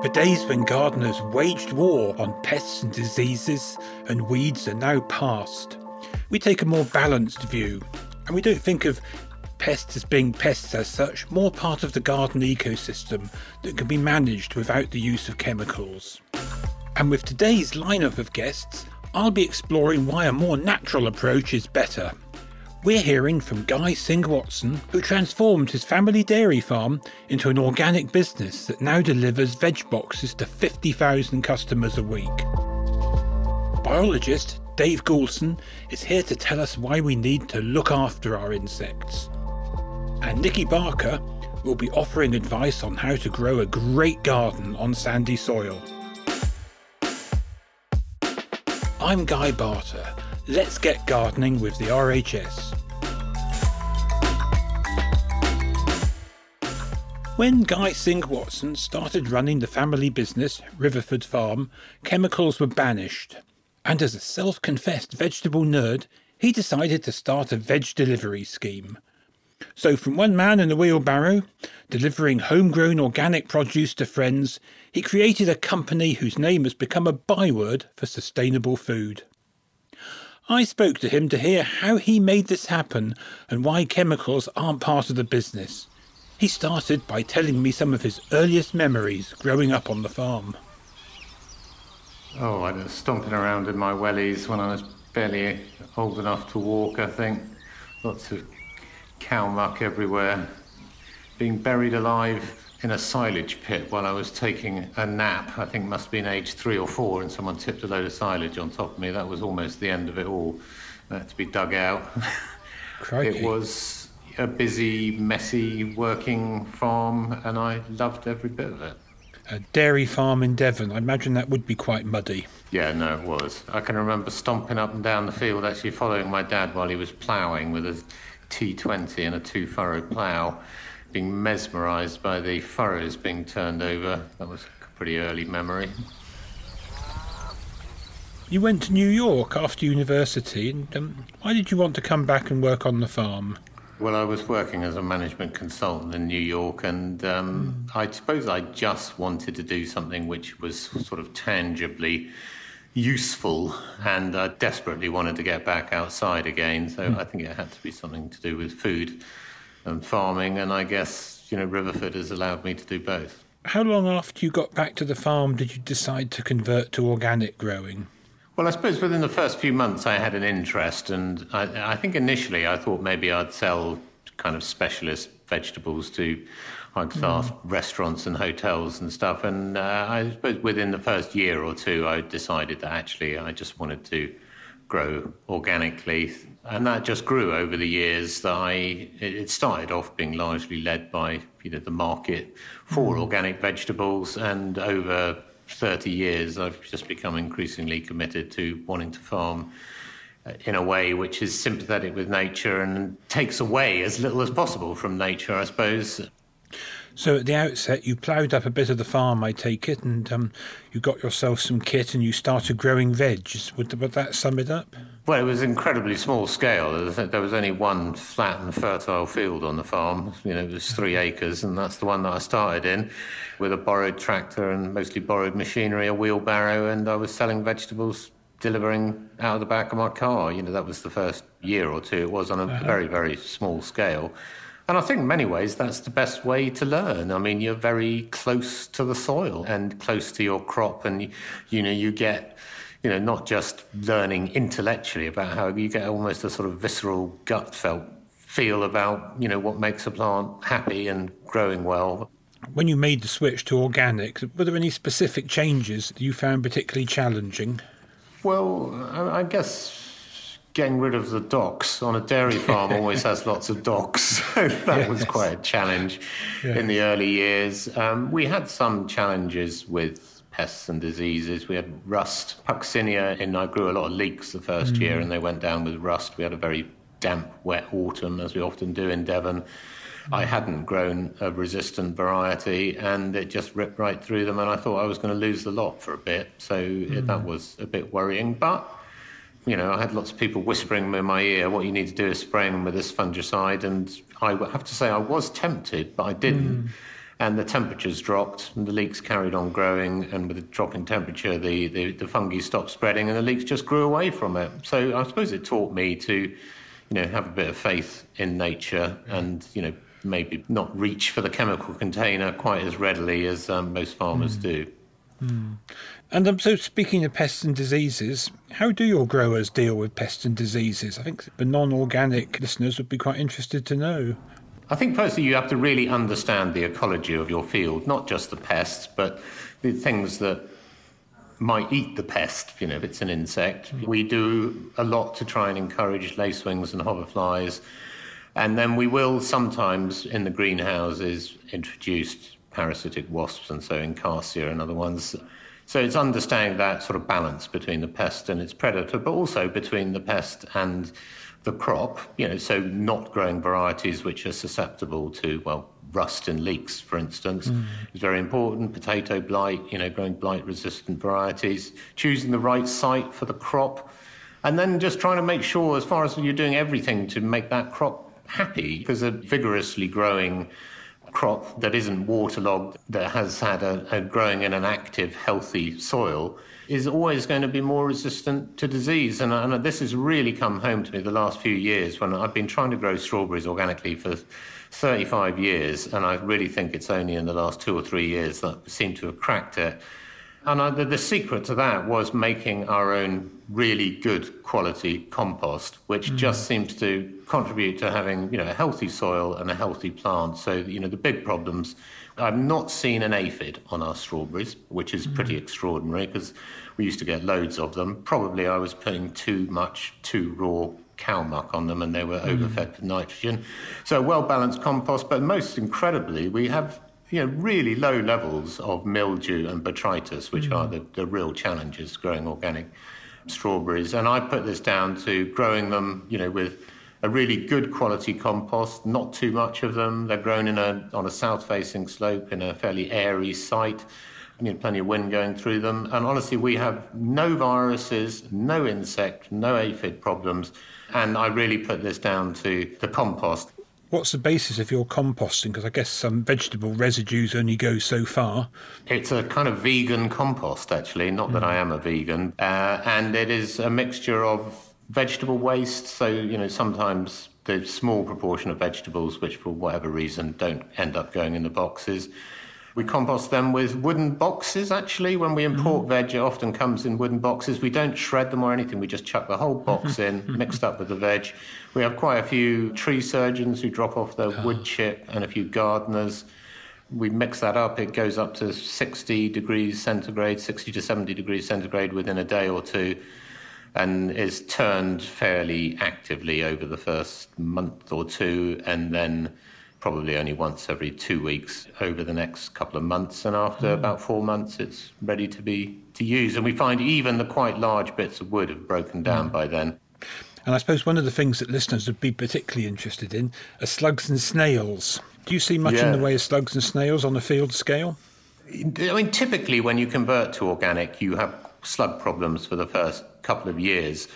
The days when gardeners waged war on pests and diseases and weeds are now past. We take a more balanced view, and we don't think of pests as being pests as such, more part of the garden ecosystem that can be managed without the use of chemicals. And with today's lineup of guests, I'll be exploring why a more natural approach is better. We're hearing from Guy Singh Watson, who transformed his family dairy farm into an organic business that now delivers veg boxes to 50,000 customers a week. Biologist Dave Goulson is here to tell us why we need to look after our insects. And Nikki Barker will be offering advice on how to grow a great garden on sandy soil. I'm Guy Barter Let's get gardening with the RHS. When Guy Singh Watson started running the family business, Riverford Farm, chemicals were banished. And as a self confessed vegetable nerd, he decided to start a veg delivery scheme. So, from one man in a wheelbarrow, delivering homegrown organic produce to friends, he created a company whose name has become a byword for sustainable food. I spoke to him to hear how he made this happen and why chemicals aren't part of the business. He started by telling me some of his earliest memories growing up on the farm. Oh, I was stomping around in my wellies when I was barely old enough to walk, I think. Lots of cow muck everywhere. Being buried alive in a silage pit while I was taking a nap. I think must have been age three or four, and someone tipped a load of silage on top of me. That was almost the end of it all. I had to be dug out. it was a busy, messy working farm, and I loved every bit of it. A dairy farm in Devon. I imagine that would be quite muddy. Yeah, no, it was. I can remember stomping up and down the field, actually following my dad while he was ploughing with a T20 and a two furrow plough being mesmerised by the furrows being turned over. That was a pretty early memory. You went to New York after university, and um, why did you want to come back and work on the farm? Well, I was working as a management consultant in New York, and um, mm. I suppose I just wanted to do something which was sort of tangibly useful, and I desperately wanted to get back outside again. So mm. I think it had to be something to do with food and farming, and I guess you know Riverford has allowed me to do both. How long after you got back to the farm did you decide to convert to organic growing? Well, I suppose within the first few months I had an interest, and I, I think initially I thought maybe I'd sell kind of specialist vegetables to high class mm. restaurants and hotels and stuff. And uh, I suppose within the first year or two, I decided that actually I just wanted to grow organically and that just grew over the years. That I it started off being largely led by you know the market for mm. organic vegetables, and over 30 years, I've just become increasingly committed to wanting to farm uh, in a way which is sympathetic with nature and takes away as little as possible from nature, I suppose. So at the outset, you ploughed up a bit of the farm, I take it, and um, you got yourself some kit and you started growing veg. Would, would that sum it up? Well, it was incredibly small scale. There was only one flat and fertile field on the farm. You know, it was three acres, and that's the one that I started in with a borrowed tractor and mostly borrowed machinery, a wheelbarrow, and I was selling vegetables delivering out of the back of my car. You know, that was the first year or two. It was on a uh-huh. very, very small scale. And I think in many ways that's the best way to learn. I mean, you're very close to the soil and close to your crop, and you know you get you know not just learning intellectually about how you get almost a sort of visceral gut felt feel about you know what makes a plant happy and growing well. When you made the switch to organic, were there any specific changes that you found particularly challenging? Well, I guess getting rid of the docks on a dairy farm always has lots of docks. So that yes. was quite a challenge yeah. in the early years. Um, we had some challenges with pests and diseases. We had rust, Puccinia, and I grew a lot of leeks the first mm. year, and they went down with rust. We had a very damp, wet autumn, as we often do in Devon. I hadn't grown a resistant variety, and it just ripped right through them. And I thought I was going to lose the lot for a bit, so mm. that was a bit worrying. But you know, I had lots of people whispering in my ear, what you need to do is spray them with this fungicide. And I have to say, I was tempted, but I didn't. Mm. And the temperatures dropped, and the leeks carried on growing. And with the drop in temperature, the, the, the fungi stopped spreading, and the leeks just grew away from it. So I suppose it taught me to, you know, have a bit of faith in nature and, you know, maybe not reach for the chemical container quite as readily as um, most farmers mm. do. Mm. And um, so, speaking of pests and diseases, how do your growers deal with pests and diseases? I think the non organic listeners would be quite interested to know. I think, firstly, you have to really understand the ecology of your field, not just the pests, but the things that might eat the pest, you know, if it's an insect. We do a lot to try and encourage lacewings and hoverflies. And then we will sometimes in the greenhouses introduce parasitic wasps and so Encarsia and other ones so it's understanding that sort of balance between the pest and its predator, but also between the pest and the crop, you know, so not growing varieties which are susceptible to, well, rust and leeks, for instance, mm. is very important. Potato blight, you know, growing blight resistant varieties, choosing the right site for the crop, and then just trying to make sure, as far as you're doing everything to make that crop happy, because a vigorously growing crop that isn't waterlogged, that has had a, a, growing in an active, healthy soil, is always going to be more resistant to disease. And, and this has really come home to me the last few years when I've been trying to grow strawberries organically for 35 years, and I really think it's only in the last two or three years that I seem to have cracked it. And I, the, the, secret to that was making our own really good quality compost, which mm. just seems to contribute to having you know a healthy soil and a healthy plant. So you know the big problems. I've not seen an aphid on our strawberries, which is pretty mm. extraordinary because we used to get loads of them. Probably I was putting too much too raw cow muck on them and they were mm. overfed with nitrogen. So well balanced compost, but most incredibly, we have you know, really low levels of mildew and botrytis, which mm. are the, the real challenges growing organic strawberries. And I put this down to growing them, you know, with a really good quality compost, not too much of them. They're grown in a, on a south facing slope in a fairly airy site. You know, plenty of wind going through them. And honestly, we have no viruses, no insect, no aphid problems. And I really put this down to the compost. What's the basis of your composting? Because I guess some vegetable residues only go so far. It's a kind of vegan compost, actually, not mm. that I am a vegan. Uh, and it is a mixture of vegetable waste. So, you know, sometimes the small proportion of vegetables, which for whatever reason don't end up going in the boxes. We compost them with wooden boxes, actually. When we import mm. veg, it often comes in wooden boxes. We don't shred them or anything. We just chuck the whole box in, mixed up with the veg. We have quite a few tree surgeons who drop off their wood chip and a few gardeners. We mix that up. It goes up to 60 degrees centigrade, 60 to 70 degrees centigrade within a day or two and is turned fairly actively over the first month or two and then probably only once every two weeks over the next couple of months. And after mm. about four months, it's ready to be to use. And we find even the quite large bits of wood have broken down mm. by then. And I suppose one of the things that listeners would be particularly interested in are slugs and snails. Do you see much yeah. in the way of slugs and snails on a field scale? I mean, typically when you convert to organic, you have slug problems for the first couple of years.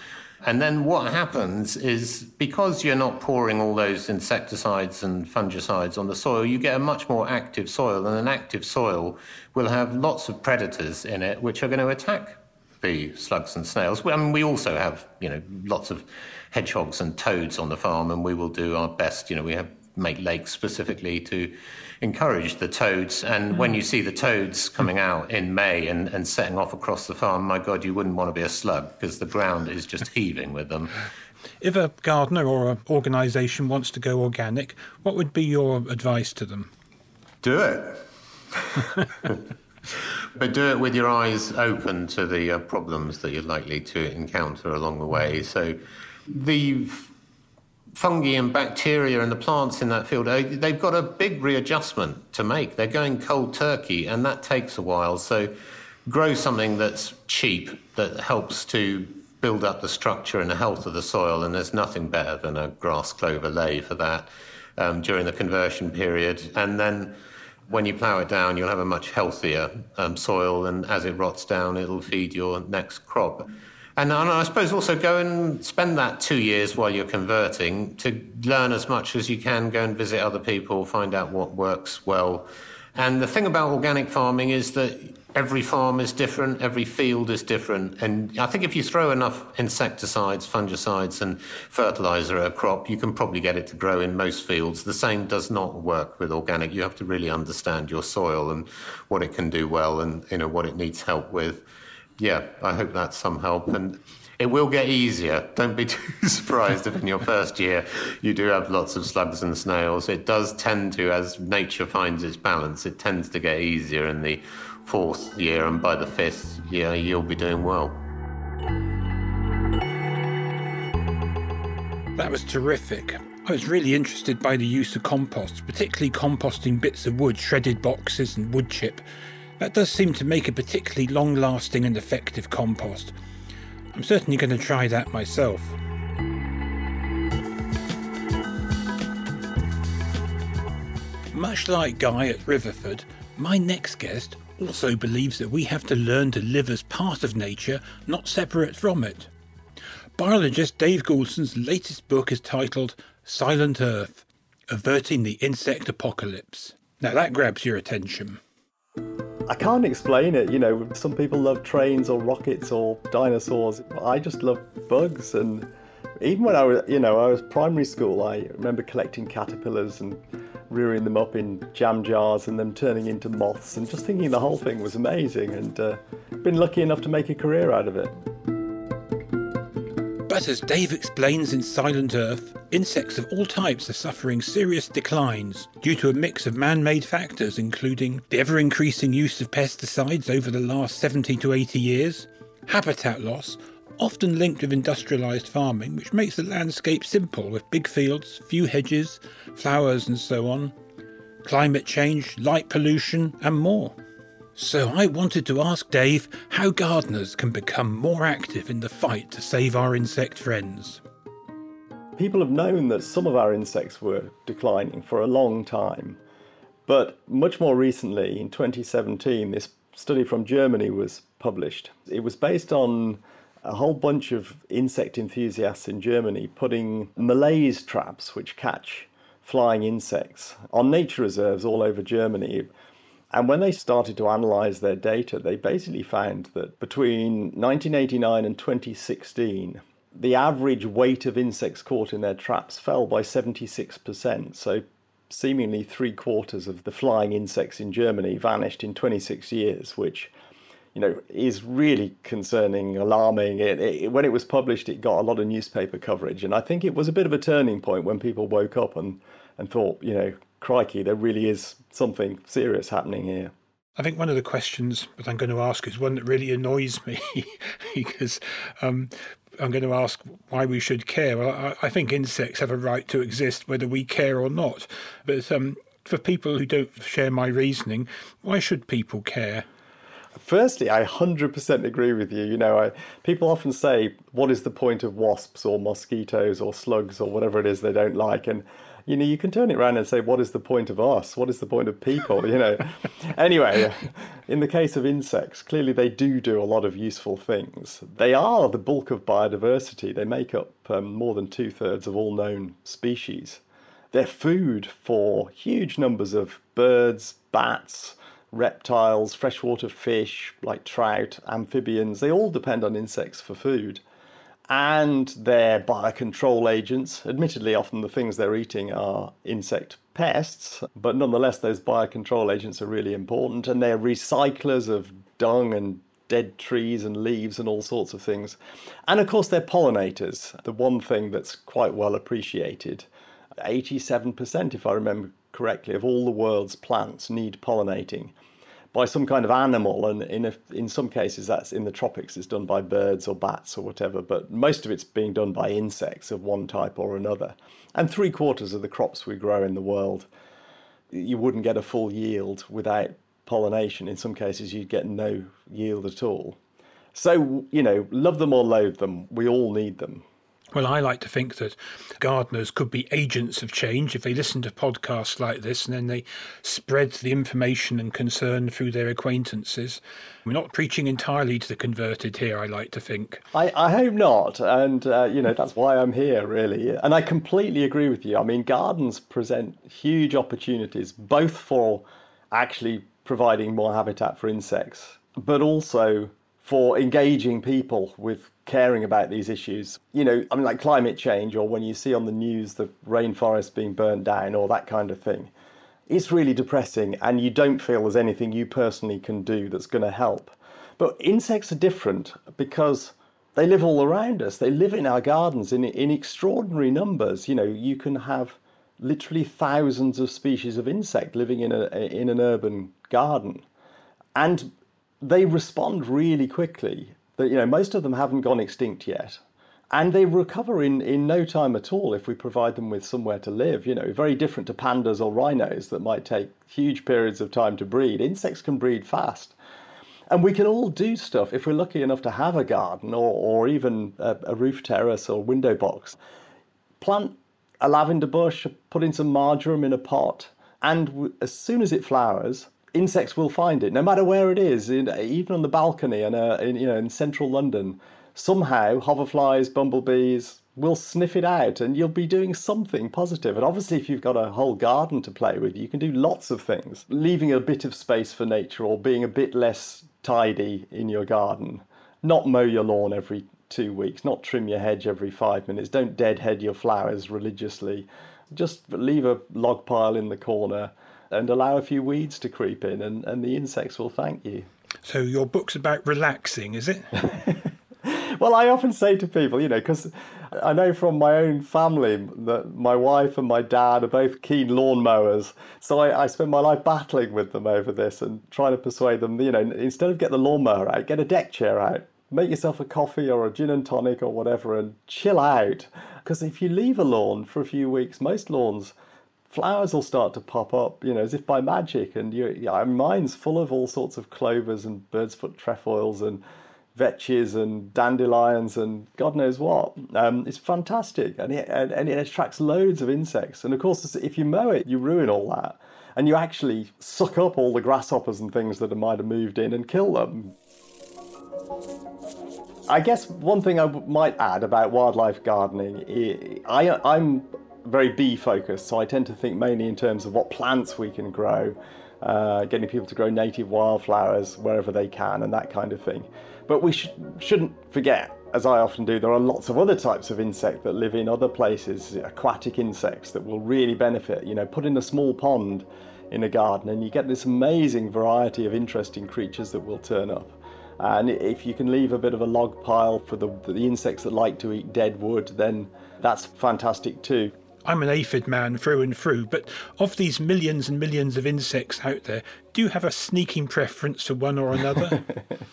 And then what happens is because you're not pouring all those insecticides and fungicides on the soil, you get a much more active soil. And an active soil will have lots of predators in it which are going to attack the slugs and snails. I mean, we also have, you know, lots of hedgehogs and toads on the farm, and we will do our best. You know, we have make lakes specifically to encourage the toads. And mm. when you see the toads coming out in May and, and setting off across the farm, my God, you wouldn't want to be a slug because the ground is just heaving with them. If a gardener or an organisation wants to go organic, what would be your advice to them? Do it. but do it with your eyes open to the uh, problems that you're likely to encounter along the way. So the fungi and bacteria and the plants in that field, they've got a big readjustment to make. They're going cold turkey, and that takes a while. So grow something that's cheap, that helps to build up the structure and the health of the soil, and there's nothing better than a grass clover ley for that um, during the conversion period. And then when you plough it down, you'll have a much healthier um, soil, and as it rots down, it'll feed your next crop. And, and I suppose also go and spend that two years while you're converting to learn as much as you can, go and visit other people, find out what works well. And the thing about organic farming is that every farm is different, every field is different. And I think if you throw enough insecticides, fungicides, and fertilizer at a crop, you can probably get it to grow in most fields. The same does not work with organic. You have to really understand your soil and what it can do well and you know what it needs help with. Yeah, I hope that's some help. And it will get easier. Don't be too surprised if in your first year you do have lots of slugs and snails. It does tend to, as nature finds its balance, it tends to get easier in the fourth year, and by the fifth year, you'll be doing well. That was terrific. I was really interested by the use of compost, particularly composting bits of wood, shredded boxes, and wood chip. That does seem to make a particularly long lasting and effective compost. I'm certainly going to try that myself. Much like Guy at Riverford, my next guest also believes that we have to learn to live as part of nature, not separate from it. Biologist Dave Goulson's latest book is titled Silent Earth Averting the Insect Apocalypse. Now that grabs your attention. I can't explain it. You know, some people love trains or rockets or dinosaurs. I just love bugs. And even when I was, you know, I was primary school, I remember collecting caterpillars and rearing them up in jam jars and them turning into moths and just thinking the whole thing was amazing and uh, been lucky enough to make a career out of it. But as Dave explains in Silent Earth, insects of all types are suffering serious declines due to a mix of man made factors, including the ever increasing use of pesticides over the last 70 to 80 years, habitat loss, often linked with industrialised farming, which makes the landscape simple with big fields, few hedges, flowers, and so on, climate change, light pollution, and more. So I wanted to ask Dave how gardeners can become more active in the fight to save our insect friends. People have known that some of our insects were declining for a long time, but much more recently, in 2017, this study from Germany was published. It was based on a whole bunch of insect enthusiasts in Germany putting malaise traps, which catch flying insects, on nature reserves all over Germany. And when they started to analyze their data, they basically found that between 1989 and 2016, the average weight of insects caught in their traps fell by 76%. So, seemingly three quarters of the flying insects in Germany vanished in 26 years, which you know, is really concerning, alarming. It, it, when it was published, it got a lot of newspaper coverage, and I think it was a bit of a turning point when people woke up and, and thought, you know, crikey, there really is something serious happening here. I think one of the questions that I'm going to ask is one that really annoys me because um, I'm going to ask why we should care. Well, I, I, think insects have a right to exist whether we care or not. But um, for people who don't share my reasoning, why should people care? Firstly, I 100% agree with you. You know, I, people often say, what is the point of wasps or mosquitoes or slugs or whatever it is they don't like? And, you know, you can turn it around and say, what is the point of us? What is the point of people? You know, anyway, in the case of insects, clearly they do do a lot of useful things. They are the bulk of biodiversity. They make up um, more than two thirds of all known species. They're food for huge numbers of birds, bats, reptiles, freshwater fish like trout, amphibians, they all depend on insects for food. And they're biocontrol agents. Admittedly, often the things they're eating are insect pests, but nonetheless, those biocontrol agents are really important, and they're recyclers of dung and dead trees and leaves and all sorts of things. And of course, they're pollinators, the one thing that's quite well appreciated. 87%, if I remember correctly, of all the world's plants need pollinating by some kind of animal, and in a, in some cases that's in the tropics, it's done by birds or bats or whatever. But most of it's being done by insects of one type or another. And three quarters of the crops we grow in the world, you wouldn't get a full yield without pollination. In some cases, you'd get no yield at all. So you know, love them or loathe them, we all need them. Well, I like to think that gardeners could be agents of change if they listen to podcasts like this and then they spread the information and concern through their acquaintances. We're not preaching entirely to the converted here, I like to think. I, I hope not. And, uh, you know, that's why I'm here, really. And I completely agree with you. I mean, gardens present huge opportunities, both for actually providing more habitat for insects, but also for engaging people with caring about these issues. You know, I mean, like climate change, or when you see on the news the rainforest being burnt down, or that kind of thing. It's really depressing, and you don't feel there's anything you personally can do that's going to help. But insects are different because they live all around us. They live in our gardens in, in extraordinary numbers. You know, you can have literally thousands of species of insect living in a in an urban garden, and they respond really quickly that you know most of them haven't gone extinct yet and they recover in, in no time at all if we provide them with somewhere to live. You know, very different to pandas or rhinos that might take huge periods of time to breed. Insects can breed fast. And we can all do stuff if we're lucky enough to have a garden or, or even a, a roof terrace or window box. Plant a lavender bush, put in some marjoram in a pot, and as soon as it flowers, insects will find it, no matter where it is, in, even on the balcony in, a, in, you know, in central London. Somehow, hoverflies, bumblebees will sniff it out, and you'll be doing something positive. And obviously, if you've got a whole garden to play with, you can do lots of things. Leaving a bit of space for nature or being a bit less tidy in your garden. Not mow your lawn every two weeks, not trim your hedge every five minutes, don't deadhead your flowers religiously. Just leave a log pile in the corner and allow a few weeds to creep in, and, and the insects will thank you. So, your book's about relaxing, is it? well, I often say to people, you know, because I know from my own family that my wife and my dad are both keen lawnmowers. So I, I spend my life battling with them over this and trying to persuade them, you know, instead of get the lawnmower out, get a deck chair out, make yourself a coffee or a gin and tonic or whatever and chill out. Because if you leave a lawn for a few weeks, most lawns flowers will start to pop up, you know, as if by magic. And you, yeah, mine's full of all sorts of clovers and bird's foot trefoils and vetches and dandelions and God knows what. Um, it's fantastic, and it, and, and it attracts loads of insects. And of course, if you mow it, you ruin all that, and you actually suck up all the grasshoppers and things that might have moved in and kill them. I guess one thing I might add about wildlife gardening, I, I'm very bee focused, so I tend to think mainly in terms of what plants we can grow, uh, getting people to grow native wildflowers wherever they can, and that kind of thing. But we sh- shouldn't forget, as I often do, there are lots of other types of insect that live in other places, aquatic insects that will really benefit. You know, put in a small pond in a garden, and you get this amazing variety of interesting creatures that will turn up. And if you can leave a bit of a log pile for the, the insects that like to eat dead wood, then that's fantastic too. I'm an aphid man through and through, but of these millions and millions of insects out there, do you have a sneaking preference for one or another?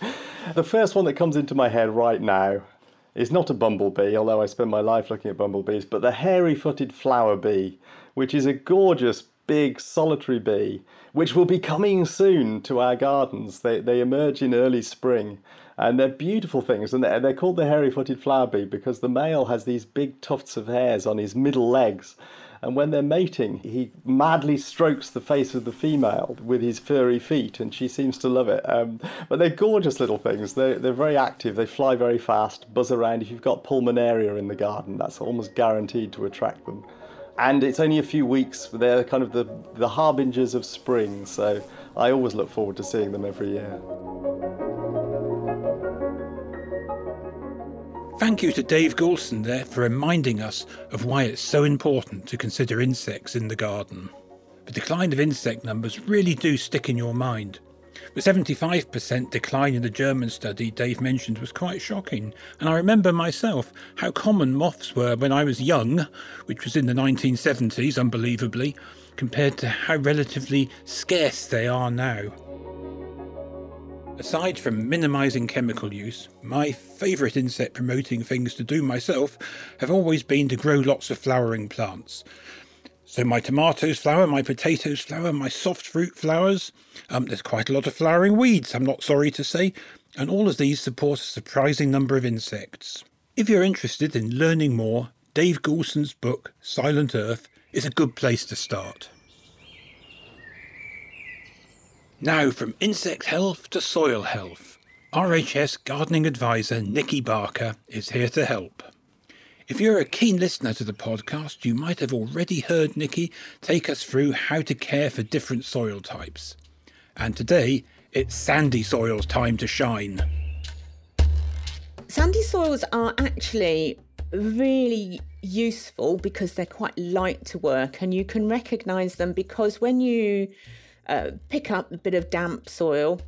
the first one that comes into my head right now is not a bumblebee, although I spend my life looking at bumblebees, but the hairy footed flower bee, which is a gorgeous, big, solitary bee, which will be coming soon to our gardens. They, they emerge in early spring and they're beautiful things. And they're, called the hairy-footed flower bee because the male has these big tufts of hairs on his middle legs. And when they're mating, he madly strokes the face of the female with his furry feet, and she seems to love it. Um, but they're gorgeous little things. They're, they're very active. They fly very fast, buzz around. If you've got pulmonaria in the garden, that's almost guaranteed to attract them. And it's only a few weeks. They're kind of the, the harbingers of spring, so I always look forward to seeing them every year. Thank you to Dave Goulson there for reminding us of why it's so important to consider insects in the garden. The decline of insect numbers really do stick in your mind. The 75% decline in the German study Dave mentioned was quite shocking, and I remember myself how common moths were when I was young, which was in the 1970s, unbelievably, compared to how relatively scarce they are now. Aside from minimising chemical use, my favourite insect promoting things to do myself have always been to grow lots of flowering plants. So my tomatoes flower, my potatoes flower, my soft fruit flowers. Um, there's quite a lot of flowering weeds, I'm not sorry to say, and all of these support a surprising number of insects. If you're interested in learning more, Dave Goulson's book, Silent Earth, is a good place to start. Now, from insect health to soil health, RHS gardening advisor Nikki Barker is here to help. If you're a keen listener to the podcast, you might have already heard Nikki take us through how to care for different soil types. And today, it's sandy soil's time to shine. Sandy soils are actually really useful because they're quite light to work and you can recognize them because when you uh, pick up a bit of damp soil.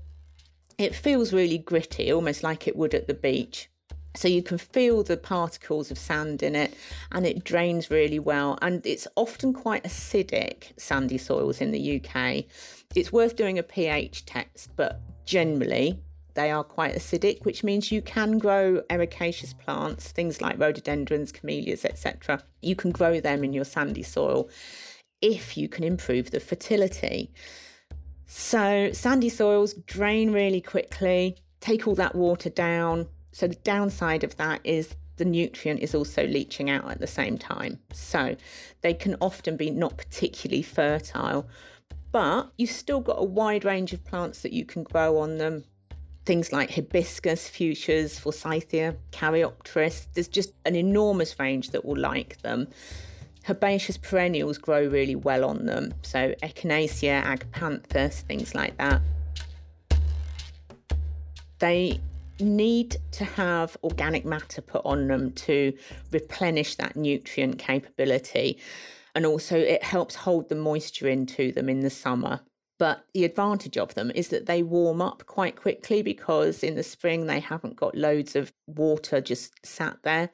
It feels really gritty, almost like it would at the beach. So you can feel the particles of sand in it and it drains really well. And it's often quite acidic, sandy soils in the UK. It's worth doing a pH test, but generally they are quite acidic, which means you can grow ericaceous plants, things like rhododendrons, camellias, etc. You can grow them in your sandy soil if you can improve the fertility. So, sandy soils drain really quickly, take all that water down. So, the downside of that is the nutrient is also leaching out at the same time. So, they can often be not particularly fertile, but you've still got a wide range of plants that you can grow on them. Things like hibiscus, fuchsias, forsythia, caryopteris. There's just an enormous range that will like them. Herbaceous perennials grow really well on them, so Echinacea, Agapanthus, things like that. They need to have organic matter put on them to replenish that nutrient capability. And also, it helps hold the moisture into them in the summer. But the advantage of them is that they warm up quite quickly because in the spring they haven't got loads of water just sat there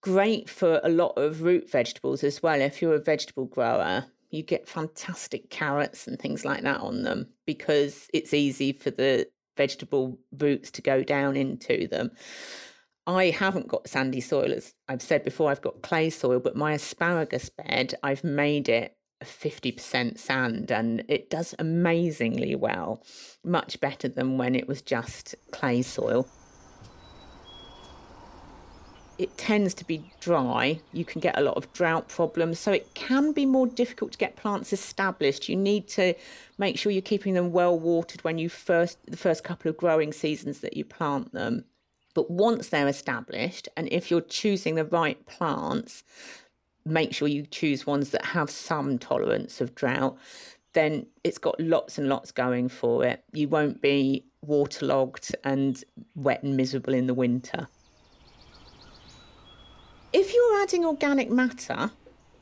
great for a lot of root vegetables as well. If you're a vegetable grower, you get fantastic carrots and things like that on them because it's easy for the vegetable roots to go down into them. I haven't got sandy soil, as I've said before, I've got clay soil, but my asparagus bed, I've made it 50% sand and it does amazingly well, much better than when it was just clay soil it tends to be dry. You can get a lot of drought problems. So it can be more difficult to get plants established. You need to make sure you're keeping them well watered when you first, the first couple of growing seasons that you plant them. But once they're established, and if you're choosing the right plants, make sure you choose ones that have some tolerance of drought, then it's got lots and lots going for it. You won't be waterlogged and wet and miserable in the winter. If you're adding organic matter,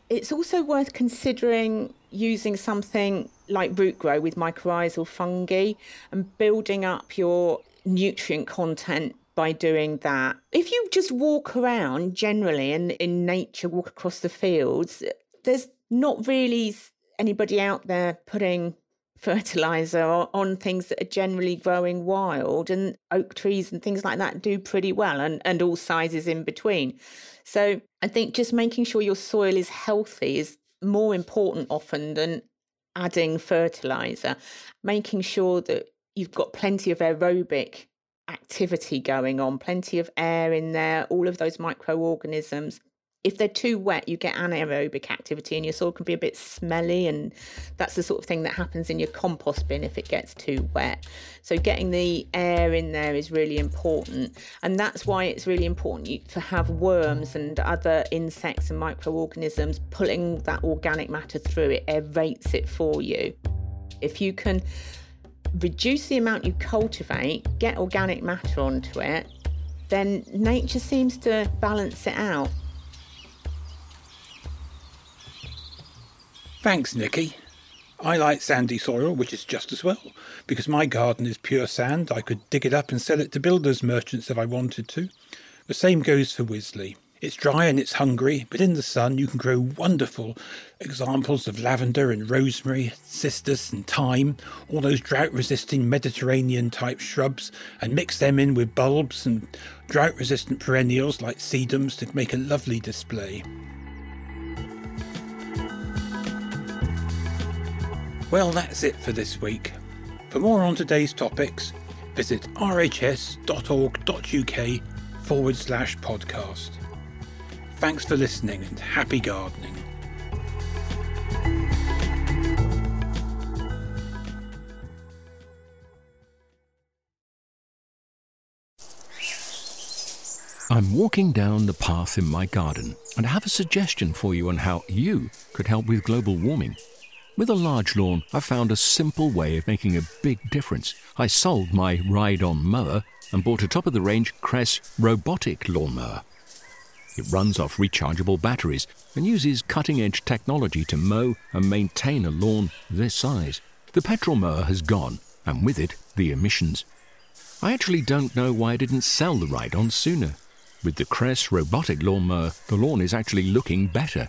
it's also worth considering using something like Rootgrow with mycorrhizal fungi and building up your nutrient content by doing that. If you just walk around generally and in nature, walk across the fields, there's not really anybody out there putting fertilizer on things that are generally growing wild and oak trees and things like that do pretty well and, and all sizes in between. So I think just making sure your soil is healthy is more important often than adding fertilizer, making sure that you've got plenty of aerobic activity going on, plenty of air in there, all of those microorganisms if they're too wet, you get anaerobic activity and your soil can be a bit smelly. And that's the sort of thing that happens in your compost bin if it gets too wet. So, getting the air in there is really important. And that's why it's really important to have worms and other insects and microorganisms pulling that organic matter through. It aerates it for you. If you can reduce the amount you cultivate, get organic matter onto it, then nature seems to balance it out. Thanks, Nikki. I like sandy soil, which is just as well. Because my garden is pure sand, I could dig it up and sell it to builders merchants if I wanted to. The same goes for Wisley. It's dry and it's hungry, but in the sun you can grow wonderful examples of lavender and rosemary, cistus and thyme, all those drought resisting Mediterranean type shrubs, and mix them in with bulbs and drought resistant perennials like sedums to make a lovely display. Well, that's it for this week. For more on today's topics, visit rhs.org.uk forward slash podcast. Thanks for listening and happy gardening. I'm walking down the path in my garden and I have a suggestion for you on how you could help with global warming. With a large lawn, I found a simple way of making a big difference. I sold my ride on mower and bought a top of the range Kress robotic lawnmower. It runs off rechargeable batteries and uses cutting edge technology to mow and maintain a lawn this size. The petrol mower has gone, and with it, the emissions. I actually don't know why I didn't sell the ride on sooner. With the Kress robotic lawnmower, the lawn is actually looking better.